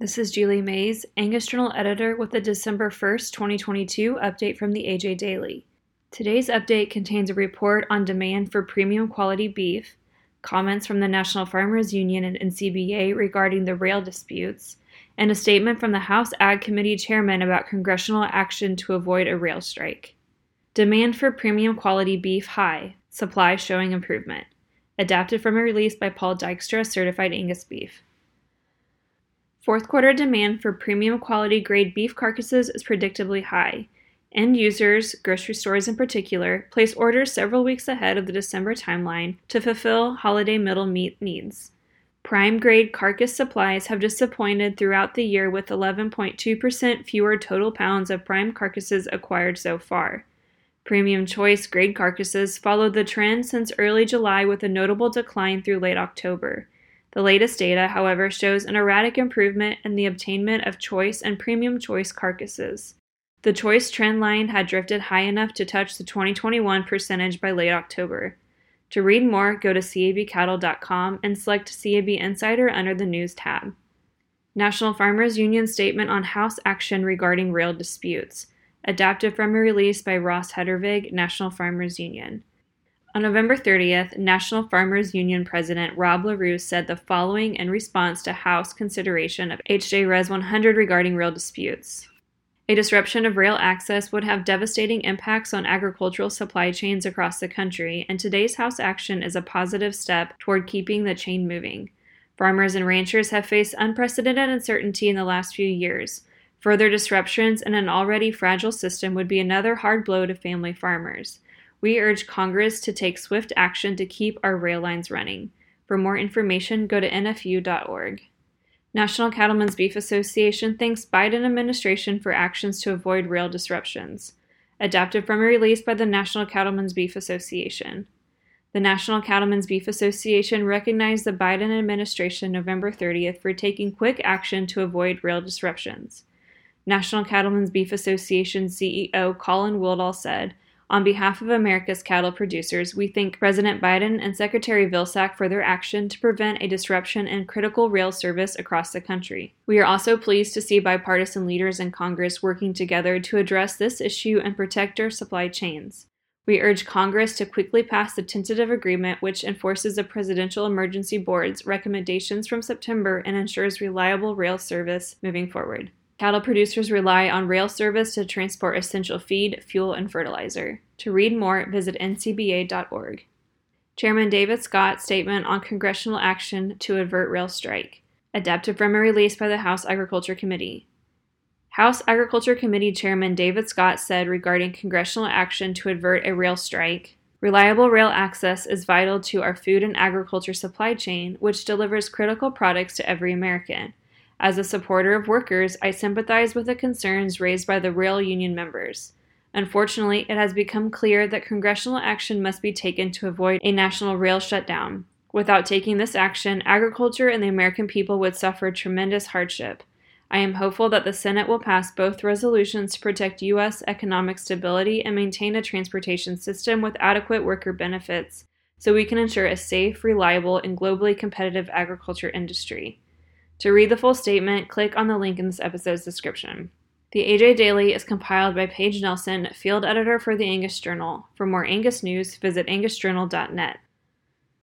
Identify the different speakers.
Speaker 1: This is Julie Mays, Angus Journal editor with the December 1st, 2022 update from the AJ Daily. Today's update contains a report on demand for premium quality beef, comments from the National Farmers Union and NCBA regarding the rail disputes, and a statement from the House Ag Committee chairman about congressional action to avoid a rail strike. Demand for premium quality beef high, supply showing improvement. Adapted from a release by Paul Dykstra, certified Angus beef. Fourth quarter demand for premium quality grade beef carcasses is predictably high. End users, grocery stores in particular, place orders several weeks ahead of the December timeline to fulfill holiday middle meat needs. Prime grade carcass supplies have disappointed throughout the year with 11.2% fewer total pounds of prime carcasses acquired so far. Premium choice grade carcasses followed the trend since early July with a notable decline through late October. The latest data, however, shows an erratic improvement in the obtainment of choice and premium choice carcasses. The choice trend line had drifted high enough to touch the 2021 percentage by late October. To read more, go to cabcattle.com and select CAB Insider under the News tab. National Farmers Union statement on House action regarding rail disputes, adapted from a release by Ross Hedervig, National Farmers Union. On November 30th, National Farmers Union President Rob Larew said the following in response to House consideration of HJ Res 100 regarding rail disputes. A disruption of rail access would have devastating impacts on agricultural supply chains across the country, and today's House action is a positive step toward keeping the chain moving. Farmers and ranchers have faced unprecedented uncertainty in the last few years. Further disruptions in an already fragile system would be another hard blow to family farmers. We urge Congress to take swift action to keep our rail lines running. For more information, go to nfu.org. National Cattlemen's Beef Association thanks Biden administration for actions to avoid rail disruptions. Adapted from a release by the National Cattlemen's Beef Association. The National Cattlemen's Beef Association recognized the Biden administration November 30th for taking quick action to avoid rail disruptions. National Cattlemen's Beef Association CEO Colin Woodall said, on behalf of America's cattle producers, we thank President Biden and Secretary Vilsack for their action to prevent a disruption in critical rail service across the country. We are also pleased to see bipartisan leaders in Congress working together to address this issue and protect our supply chains. We urge Congress to quickly pass the tentative agreement which enforces the Presidential Emergency Board's recommendations from September and ensures reliable rail service moving forward. Cattle producers rely on rail service to transport essential feed, fuel, and fertilizer. To read more, visit ncba.org. Chairman David Scott's statement on congressional action to avert rail strike, adapted from a release by the House Agriculture Committee. House Agriculture Committee Chairman David Scott said regarding congressional action to avert a rail strike Reliable rail access is vital to our food and agriculture supply chain, which delivers critical products to every American. As a supporter of workers, I sympathize with the concerns raised by the rail union members. Unfortunately, it has become clear that congressional action must be taken to avoid a national rail shutdown. Without taking this action, agriculture and the American people would suffer tremendous hardship. I am hopeful that the Senate will pass both resolutions to protect U.S. economic stability and maintain a transportation system with adequate worker benefits so we can ensure a safe, reliable, and globally competitive agriculture industry. To read the full statement, click on the link in this episode's description. The AJ Daily is compiled by Paige Nelson, field editor for the Angus Journal. For more Angus news, visit angusjournal.net.